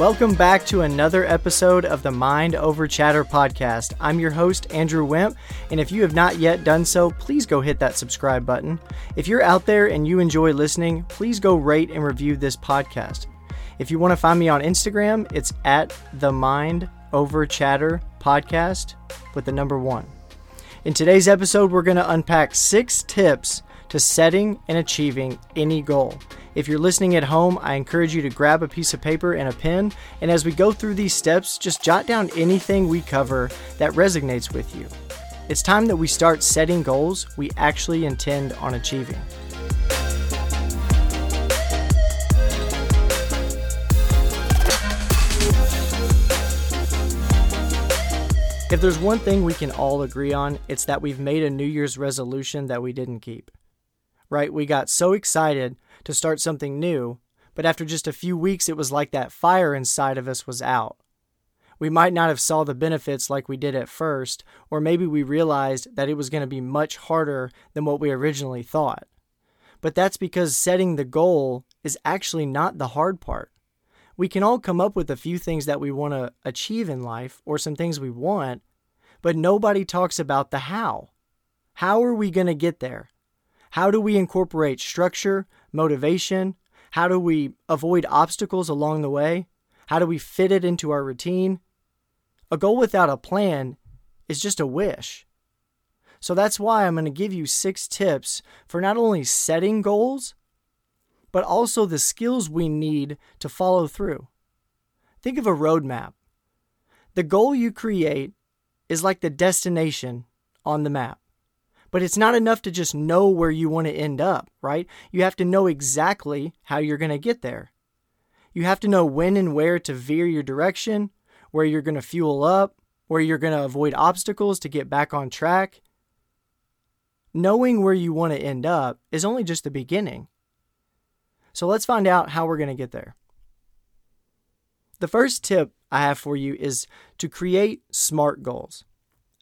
Welcome back to another episode of the Mind Over Chatter podcast. I'm your host, Andrew Wimp, and if you have not yet done so, please go hit that subscribe button. If you're out there and you enjoy listening, please go rate and review this podcast. If you want to find me on Instagram, it's at the Mind Over Chatter podcast with the number one. In today's episode, we're going to unpack six tips to setting and achieving any goal. If you're listening at home, I encourage you to grab a piece of paper and a pen, and as we go through these steps, just jot down anything we cover that resonates with you. It's time that we start setting goals we actually intend on achieving. If there's one thing we can all agree on, it's that we've made a New Year's resolution that we didn't keep. Right? We got so excited to start something new, but after just a few weeks it was like that fire inside of us was out. We might not have saw the benefits like we did at first, or maybe we realized that it was going to be much harder than what we originally thought. But that's because setting the goal is actually not the hard part we can all come up with a few things that we want to achieve in life or some things we want, but nobody talks about the how. How are we going to get there? How do we incorporate structure, motivation? How do we avoid obstacles along the way? How do we fit it into our routine? A goal without a plan is just a wish. So that's why I'm going to give you six tips for not only setting goals, but also the skills we need to follow through. Think of a roadmap. The goal you create is like the destination on the map. But it's not enough to just know where you want to end up, right? You have to know exactly how you're going to get there. You have to know when and where to veer your direction, where you're going to fuel up, where you're going to avoid obstacles to get back on track. Knowing where you want to end up is only just the beginning. So let's find out how we're going to get there. The first tip I have for you is to create SMART goals.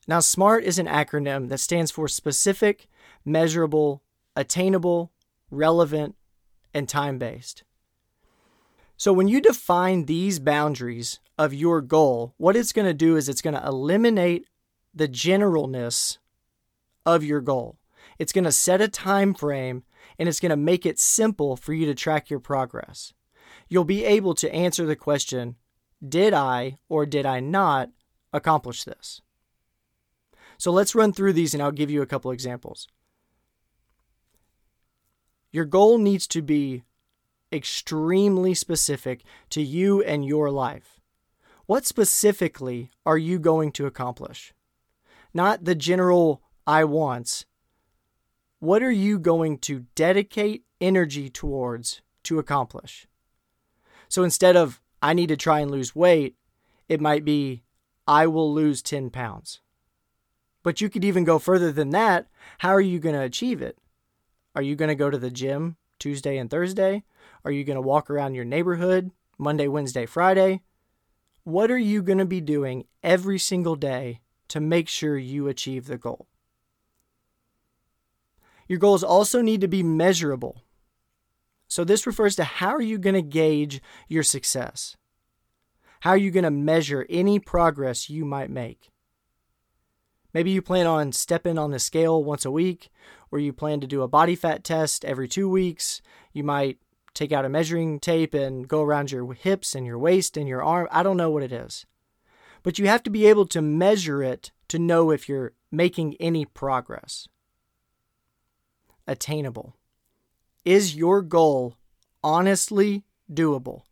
Now, SMART is an acronym that stands for specific, measurable, attainable, relevant, and time based. So, when you define these boundaries of your goal, what it's going to do is it's going to eliminate the generalness of your goal. It's going to set a time frame and it's going to make it simple for you to track your progress. You'll be able to answer the question Did I or did I not accomplish this? So let's run through these and I'll give you a couple examples. Your goal needs to be extremely specific to you and your life. What specifically are you going to accomplish? Not the general I wants, what are you going to dedicate energy towards to accomplish? So instead of, I need to try and lose weight, it might be, I will lose 10 pounds. But you could even go further than that. How are you going to achieve it? Are you going to go to the gym Tuesday and Thursday? Are you going to walk around your neighborhood Monday, Wednesday, Friday? What are you going to be doing every single day to make sure you achieve the goal? Your goals also need to be measurable. So, this refers to how are you going to gauge your success? How are you going to measure any progress you might make? Maybe you plan on stepping on the scale once a week, or you plan to do a body fat test every two weeks. You might take out a measuring tape and go around your hips and your waist and your arm. I don't know what it is. But you have to be able to measure it to know if you're making any progress attainable? Is your goal honestly doable?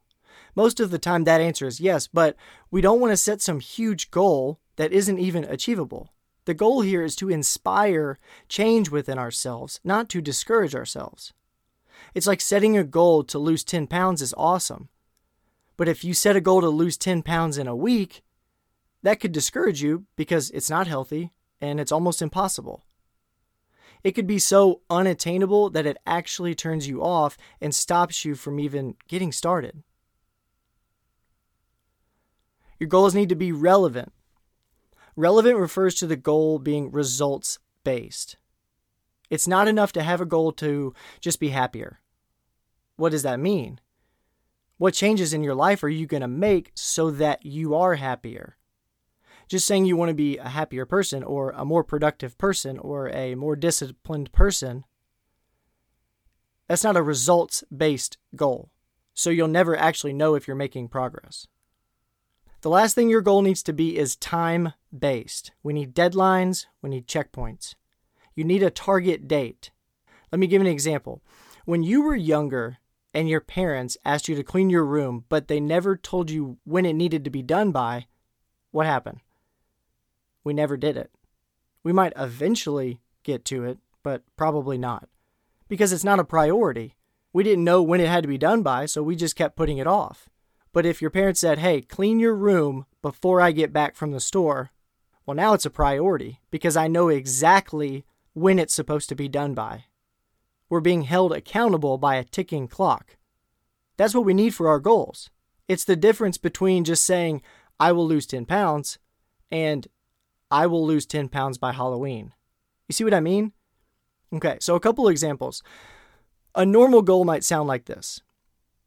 Most of the time, that answer is yes, but we don't want to set some huge goal that isn't even achievable. The goal here is to inspire change within ourselves, not to discourage ourselves. It's like setting a goal to lose 10 pounds is awesome. But if you set a goal to lose 10 pounds in a week, that could discourage you because it's not healthy and it's almost impossible. It could be so unattainable that it actually turns you off and stops you from even getting started. Your goals need to be relevant. Relevant refers to the goal being results based. It's not enough to have a goal to just be happier. What does that mean? What changes in your life are you going to make so that you are happier? Just saying you want to be a happier person or a more productive person or a more disciplined person, that's not a results based goal. So you'll never actually know if you're making progress. The last thing your goal needs to be is time based. We need deadlines, we need checkpoints. You need a target date. Let me give an example. When you were younger, and your parents asked you to clean your room, but they never told you when it needed to be done by, what happened? We never did it. We might eventually get to it, but probably not. Because it's not a priority. We didn't know when it had to be done by, so we just kept putting it off. But if your parents said, hey, clean your room before I get back from the store, well, now it's a priority because I know exactly when it's supposed to be done by. We're being held accountable by a ticking clock. That's what we need for our goals. It's the difference between just saying, I will lose 10 pounds and I will lose 10 pounds by Halloween. You see what I mean? Okay, so a couple examples. A normal goal might sound like this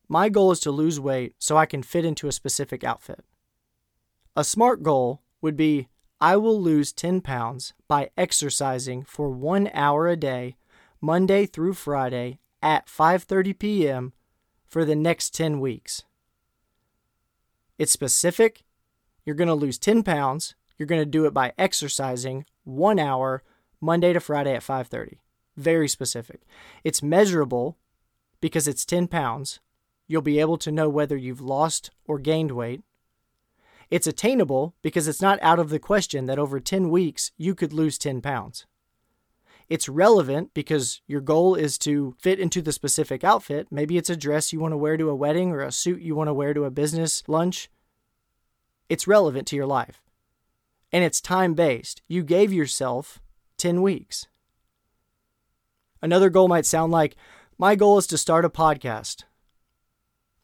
My goal is to lose weight so I can fit into a specific outfit. A smart goal would be I will lose 10 pounds by exercising for one hour a day Monday through Friday at 5:30 p.m. for the next 10 weeks. It's specific. You're going to lose 10 pounds. You're going to do it by exercising 1 hour Monday to Friday at 5:30. Very specific. It's measurable because it's 10 pounds. You'll be able to know whether you've lost or gained weight. It's attainable because it's not out of the question that over 10 weeks you could lose 10 pounds. It's relevant because your goal is to fit into the specific outfit. Maybe it's a dress you want to wear to a wedding or a suit you want to wear to a business lunch. It's relevant to your life. And it's time based. You gave yourself 10 weeks. Another goal might sound like my goal is to start a podcast.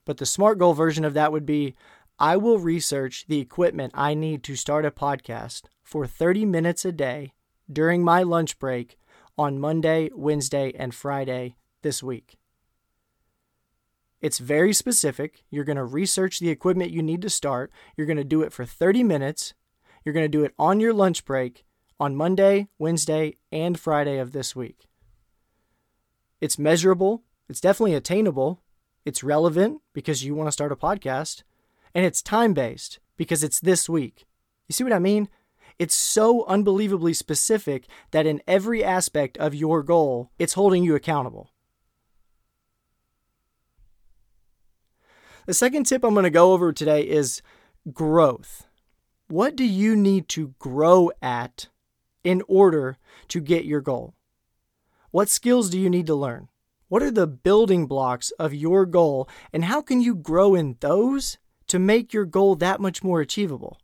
But the SMART goal version of that would be I will research the equipment I need to start a podcast for 30 minutes a day during my lunch break on Monday, Wednesday, and Friday this week. It's very specific. You're going to research the equipment you need to start. You're going to do it for 30 minutes. You're going to do it on your lunch break on Monday, Wednesday, and Friday of this week. It's measurable. It's definitely attainable. It's relevant because you want to start a podcast. And it's time based because it's this week. You see what I mean? It's so unbelievably specific that in every aspect of your goal, it's holding you accountable. The second tip I'm going to go over today is growth. What do you need to grow at in order to get your goal? What skills do you need to learn? What are the building blocks of your goal, and how can you grow in those to make your goal that much more achievable?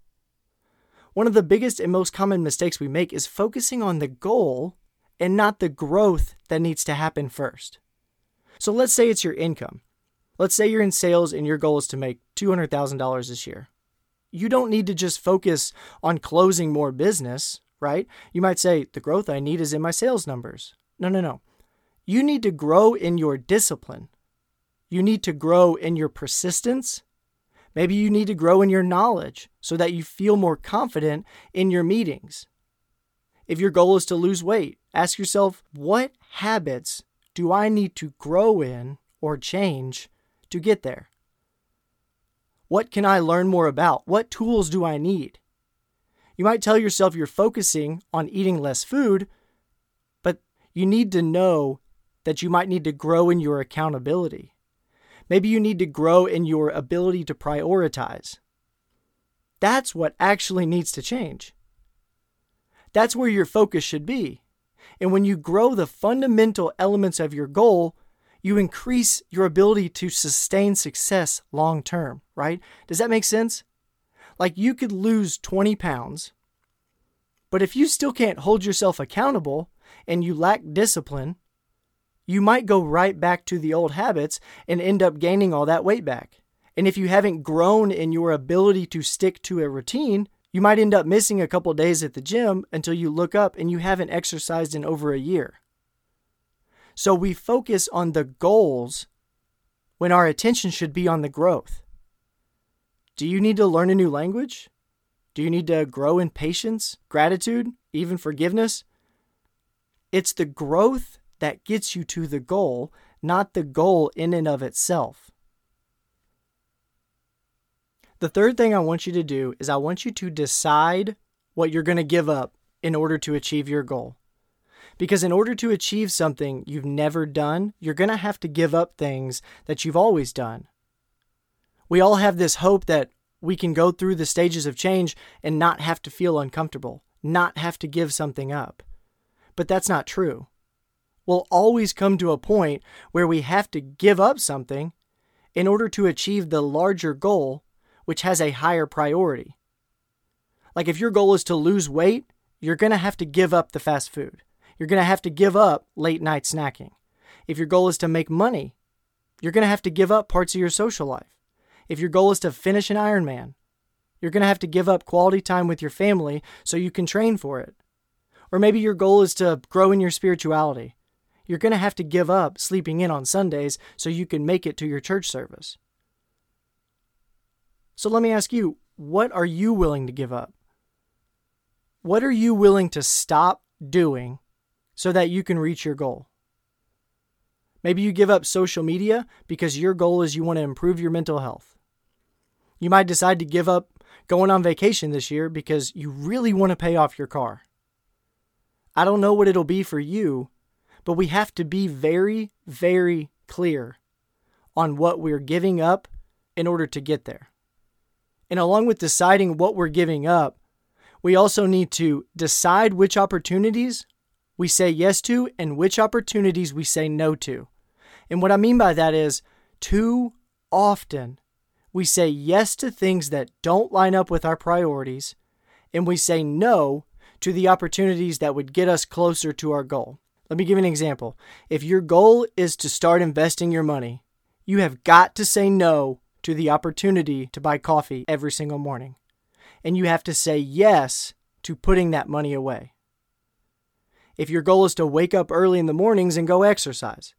One of the biggest and most common mistakes we make is focusing on the goal and not the growth that needs to happen first. So let's say it's your income. Let's say you're in sales and your goal is to make $200,000 this year. You don't need to just focus on closing more business, right? You might say, the growth I need is in my sales numbers. No, no, no. You need to grow in your discipline. You need to grow in your persistence Maybe you need to grow in your knowledge so that you feel more confident in your meetings. If your goal is to lose weight, ask yourself what habits do I need to grow in or change to get there? What can I learn more about? What tools do I need? You might tell yourself you're focusing on eating less food, but you need to know that you might need to grow in your accountability. Maybe you need to grow in your ability to prioritize. That's what actually needs to change. That's where your focus should be. And when you grow the fundamental elements of your goal, you increase your ability to sustain success long term, right? Does that make sense? Like you could lose 20 pounds, but if you still can't hold yourself accountable and you lack discipline, you might go right back to the old habits and end up gaining all that weight back. And if you haven't grown in your ability to stick to a routine, you might end up missing a couple days at the gym until you look up and you haven't exercised in over a year. So we focus on the goals when our attention should be on the growth. Do you need to learn a new language? Do you need to grow in patience, gratitude, even forgiveness? It's the growth that gets you to the goal, not the goal in and of itself. The third thing I want you to do is I want you to decide what you're going to give up in order to achieve your goal. Because in order to achieve something you've never done, you're going to have to give up things that you've always done. We all have this hope that we can go through the stages of change and not have to feel uncomfortable, not have to give something up. But that's not true. We'll always come to a point where we have to give up something in order to achieve the larger goal, which has a higher priority. Like if your goal is to lose weight, you're going to have to give up the fast food. You're going to have to give up late night snacking. If your goal is to make money, you're going to have to give up parts of your social life. If your goal is to finish an Ironman, you're going to have to give up quality time with your family so you can train for it. Or maybe your goal is to grow in your spirituality. You're going to have to give up sleeping in on Sundays so you can make it to your church service. So let me ask you, what are you willing to give up? What are you willing to stop doing so that you can reach your goal. Maybe you give up social media because your goal is you want to improve your mental health. You might decide to give up going on vacation this year because you really want to pay off your car. I don't know what it'll be for you, but we have to be very, very clear on what we're giving up in order to get there. And along with deciding what we're giving up, we also need to decide which opportunities we say yes to and which opportunities we say no to. And what I mean by that is too often we say yes to things that don't line up with our priorities, and we say no to the opportunities that would get us closer to our goal. Let me give you an example. If your goal is to start investing your money, you have got to say no to the opportunity to buy coffee every single morning. And you have to say yes to putting that money away if your goal is to wake up early in the mornings and go exercise.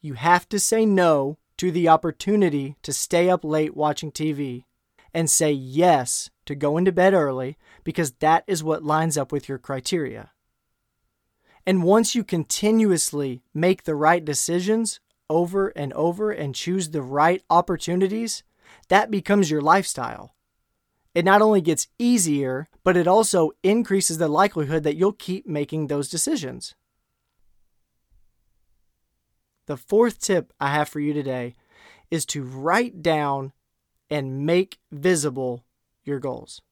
You have to say no to the opportunity to stay up late watching TV and say yes to going to bed early because that is what lines up with your criteria. And once you continuously make the right decisions over and over and choose the right opportunities, that becomes your lifestyle. It not only gets easier, but it also increases the likelihood that you'll keep making those decisions. The fourth tip I have for you today is to write down and make visible your goals.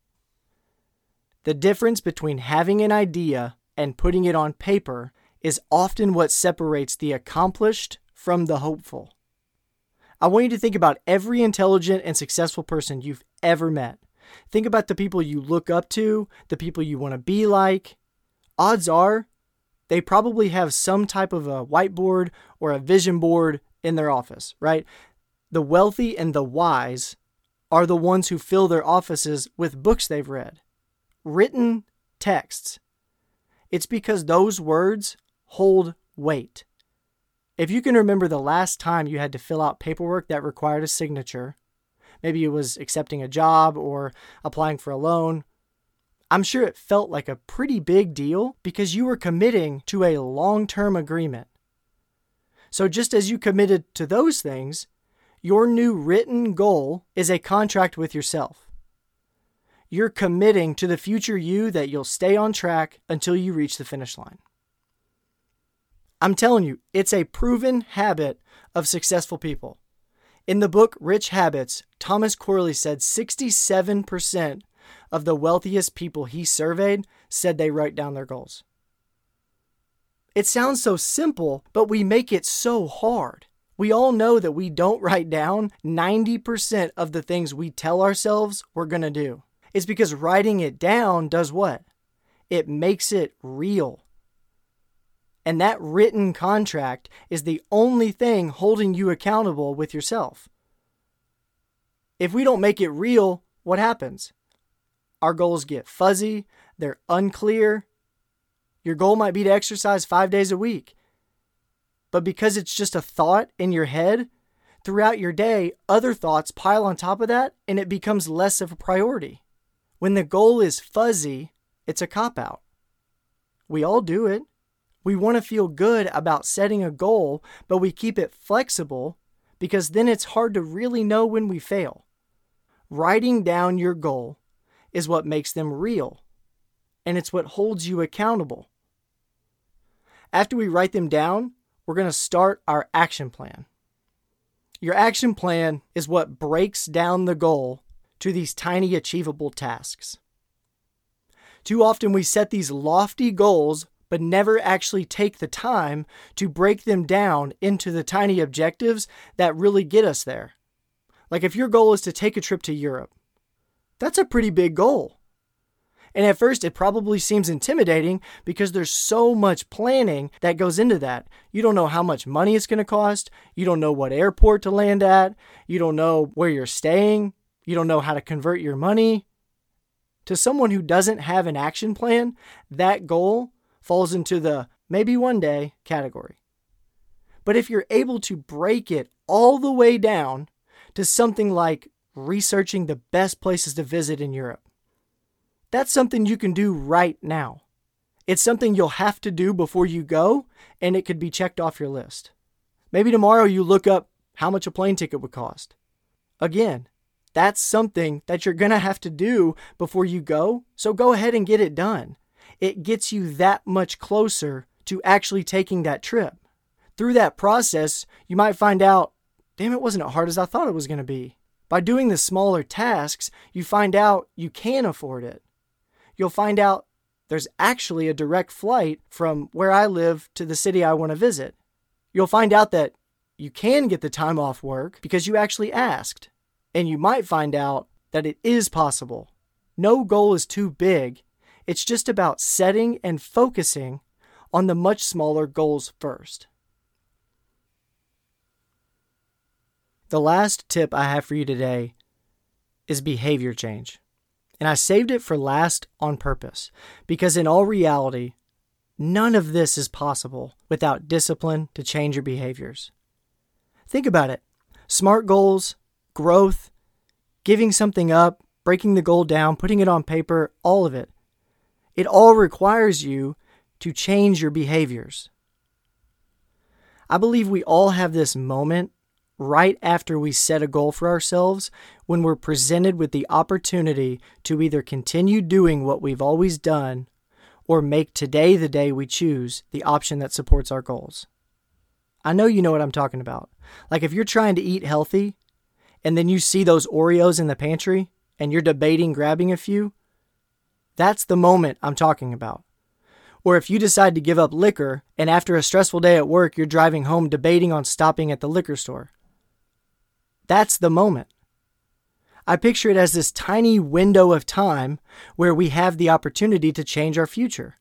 The difference between having an idea and putting it on paper is often what separates the accomplished from the hopeful. I want you to think about every intelligent and successful person you've ever met. Think about the people you look up to, the people you want to be like. Odds are they probably have some type of a whiteboard or a vision board in their office, right? The wealthy and the wise are the ones who fill their offices with books they've read, written texts. It's because those words hold weight. If you can remember the last time you had to fill out paperwork that required a signature, Maybe it was accepting a job or applying for a loan. I'm sure it felt like a pretty big deal because you were committing to a long term agreement. So, just as you committed to those things, your new written goal is a contract with yourself. You're committing to the future you that you'll stay on track until you reach the finish line. I'm telling you, it's a proven habit of successful people. In the book Rich Habits, Thomas Corley said 67% of the wealthiest people he surveyed said they write down their goals. It sounds so simple, but we make it so hard. We all know that we don't write down 90% of the things we tell ourselves we're going to do. It's because writing it down does what? It makes it real. And that written contract is the only thing holding you accountable with yourself. If we don't make it real, what happens? Our goals get fuzzy, they're unclear. Your goal might be to exercise five days a week. But because it's just a thought in your head, throughout your day, other thoughts pile on top of that and it becomes less of a priority. When the goal is fuzzy, it's a cop out. We all do it. We want to feel good about setting a goal, but we keep it flexible because then it's hard to really know when we fail. Writing down your goal is what makes them real, and it's what holds you accountable. After we write them down, we're going to start our action plan. Your action plan is what breaks down the goal to these tiny achievable tasks. Too often we set these lofty goals but never actually take the time to break them down into the tiny objectives that really get us there. Like if your goal is to take a trip to Europe, that's a pretty big goal. And at first, it probably seems intimidating because there's so much planning that goes into that. You don't know how much money it's going to cost. You don't know what airport to land at. You don't know where you're staying. You don't know how to convert your money. To someone who doesn't have an action plan, that goal falls into the maybe one day category. But if you're able to break it all the way down to something like researching the best places to visit in Europe, that's something you can do right now. It's something you'll have to do before you go, and it could be checked off your list. Maybe tomorrow you look up how much a plane ticket would cost. Again, that's something that you're going to have to do before you go, so go ahead and get it done. It gets you that much closer to actually taking that trip. Through that process, you might find out, damn, it wasn't as hard as I thought it was going to be. By doing the smaller tasks, you find out you can afford it you'll find out there's actually a direct flight from where I live to the city I want to visit. You'll find out that you can get the time off work because you actually asked. And you might find out that it is possible. No goal is too big. It's just about setting and focusing on the much smaller goals first. The last tip I have for you today is behavior change. And I saved it for last on purpose because, in all reality, none of this is possible without discipline to change your behaviors. Think about it smart goals, growth, giving something up, breaking the goal down, putting it on paper, all of it. It all requires you to change your behaviors. I believe we all have this moment right after we set a goal for ourselves when we're presented with the opportunity to either continue doing what we've always done or make today the day we choose the option that supports our goals. I know you know what I'm talking about. Like if you're trying to eat healthy and then you see those Oreos in the pantry and you're debating grabbing a few, that's the moment I'm talking about. Or if you decide to give up liquor and after a stressful day at work you're driving home debating on stopping at the liquor store. That's the moment. I picture it as this tiny window of time where we have the opportunity to change our future.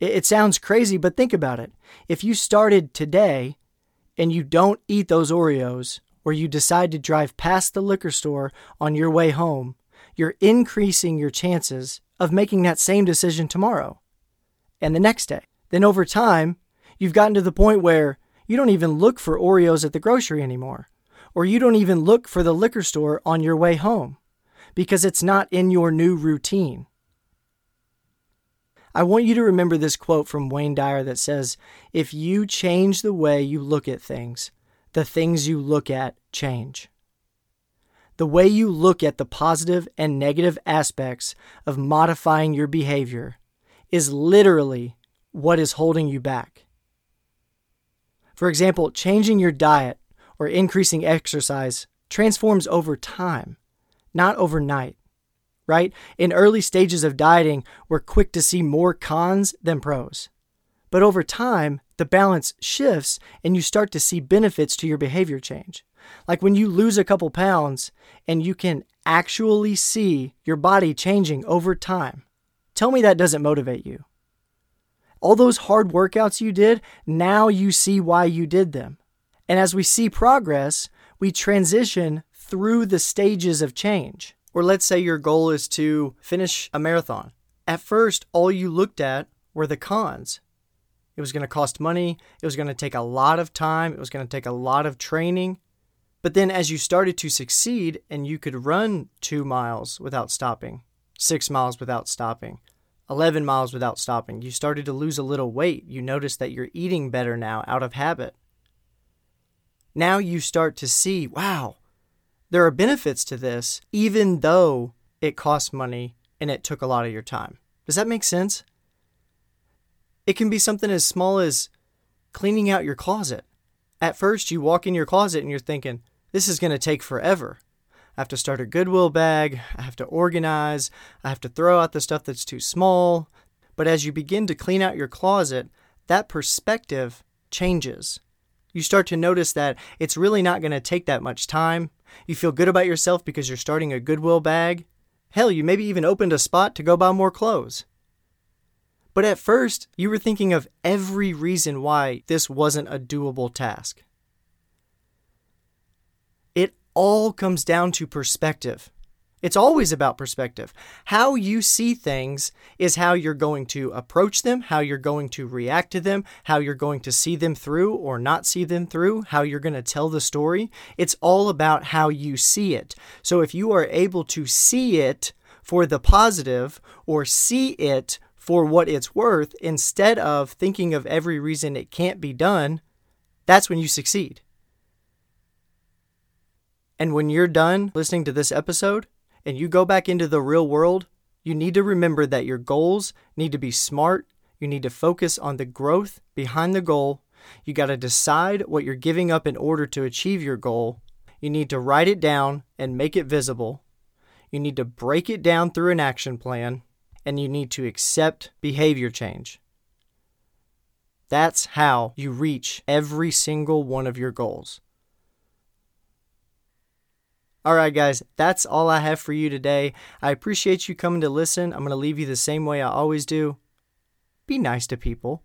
It, sounds crazy, but think about it. If you started today and you don't eat those Oreos, or you decide to drive past the liquor store on your way home, you're increasing your chances of making that same decision tomorrow and the next day. Then over time, you've gotten to the point where you don't even look for Oreos at the grocery anymore or you don't even look for the liquor store on your way home because it's not in your new routine. I want you to remember this quote from Wayne Dyer that says, If you change the way you look at things, the things you look at change. The way you look at the positive and negative aspects of modifying your behavior is literally what is holding you back. For example, changing your diet or increasing exercise transforms over time, not overnight, right? In early stages of dieting, we're quick to see more cons than pros. But over time, the balance shifts and you start to see benefits to your behavior change. Like when you lose a couple pounds and you can actually see your body changing over time. Tell me that doesn't motivate you. All those hard workouts you did, now you see why you did them. And as we see progress, we transition through the stages of change. Or let's say your goal is to finish a marathon. At first, all you looked at were the cons. It was going to cost money, it was going to take a lot of time, it was going to take a lot of training. But then as you started to succeed and you could run two miles without stopping, six miles without stopping, 11 miles without stopping, you started to lose a little weight. You notice that you're eating better now out of habit. Now you start to see, wow, there are benefits to this, even though it costs money and it took a lot of your time. Does that make sense? It can be something as small as cleaning out your closet. At first, you walk in your closet and you're thinking, this is going to take forever. I have to start a Goodwill bag. I have to organize. I have to throw out the stuff that's too small. But as you begin to clean out your closet, that perspective changes. You start to notice that it's really not going to take that much time. You feel good about yourself because you're starting a Goodwill bag. Hell, you maybe even opened a spot to go buy more clothes. But at first, you were thinking of every reason why this wasn't a doable task. It all comes down to perspective. It's always about perspective. How you see things is how you're going to approach them, how you're going to react to them, how you're going to see them through or not see them through, how you're going to tell the story. It's all about how you see it. So if you are able to see it for the positive or see it for what it's worth instead of thinking of every reason it can't be done, that's when you succeed. And when you're done listening to this episode and you go back into the real world, you need to remember that your goals need to be smart. You need to focus on the growth behind the goal. You got to decide what you're giving up in order to achieve your goal. You need to write it down and make it visible. You need to break it down through an action plan. And you need to accept behavior change. That's how you reach every single one of your goals. All right, guys, that's all I have for you today. I appreciate you coming to listen. I'm going to leave you the same way I always do. Be nice to people.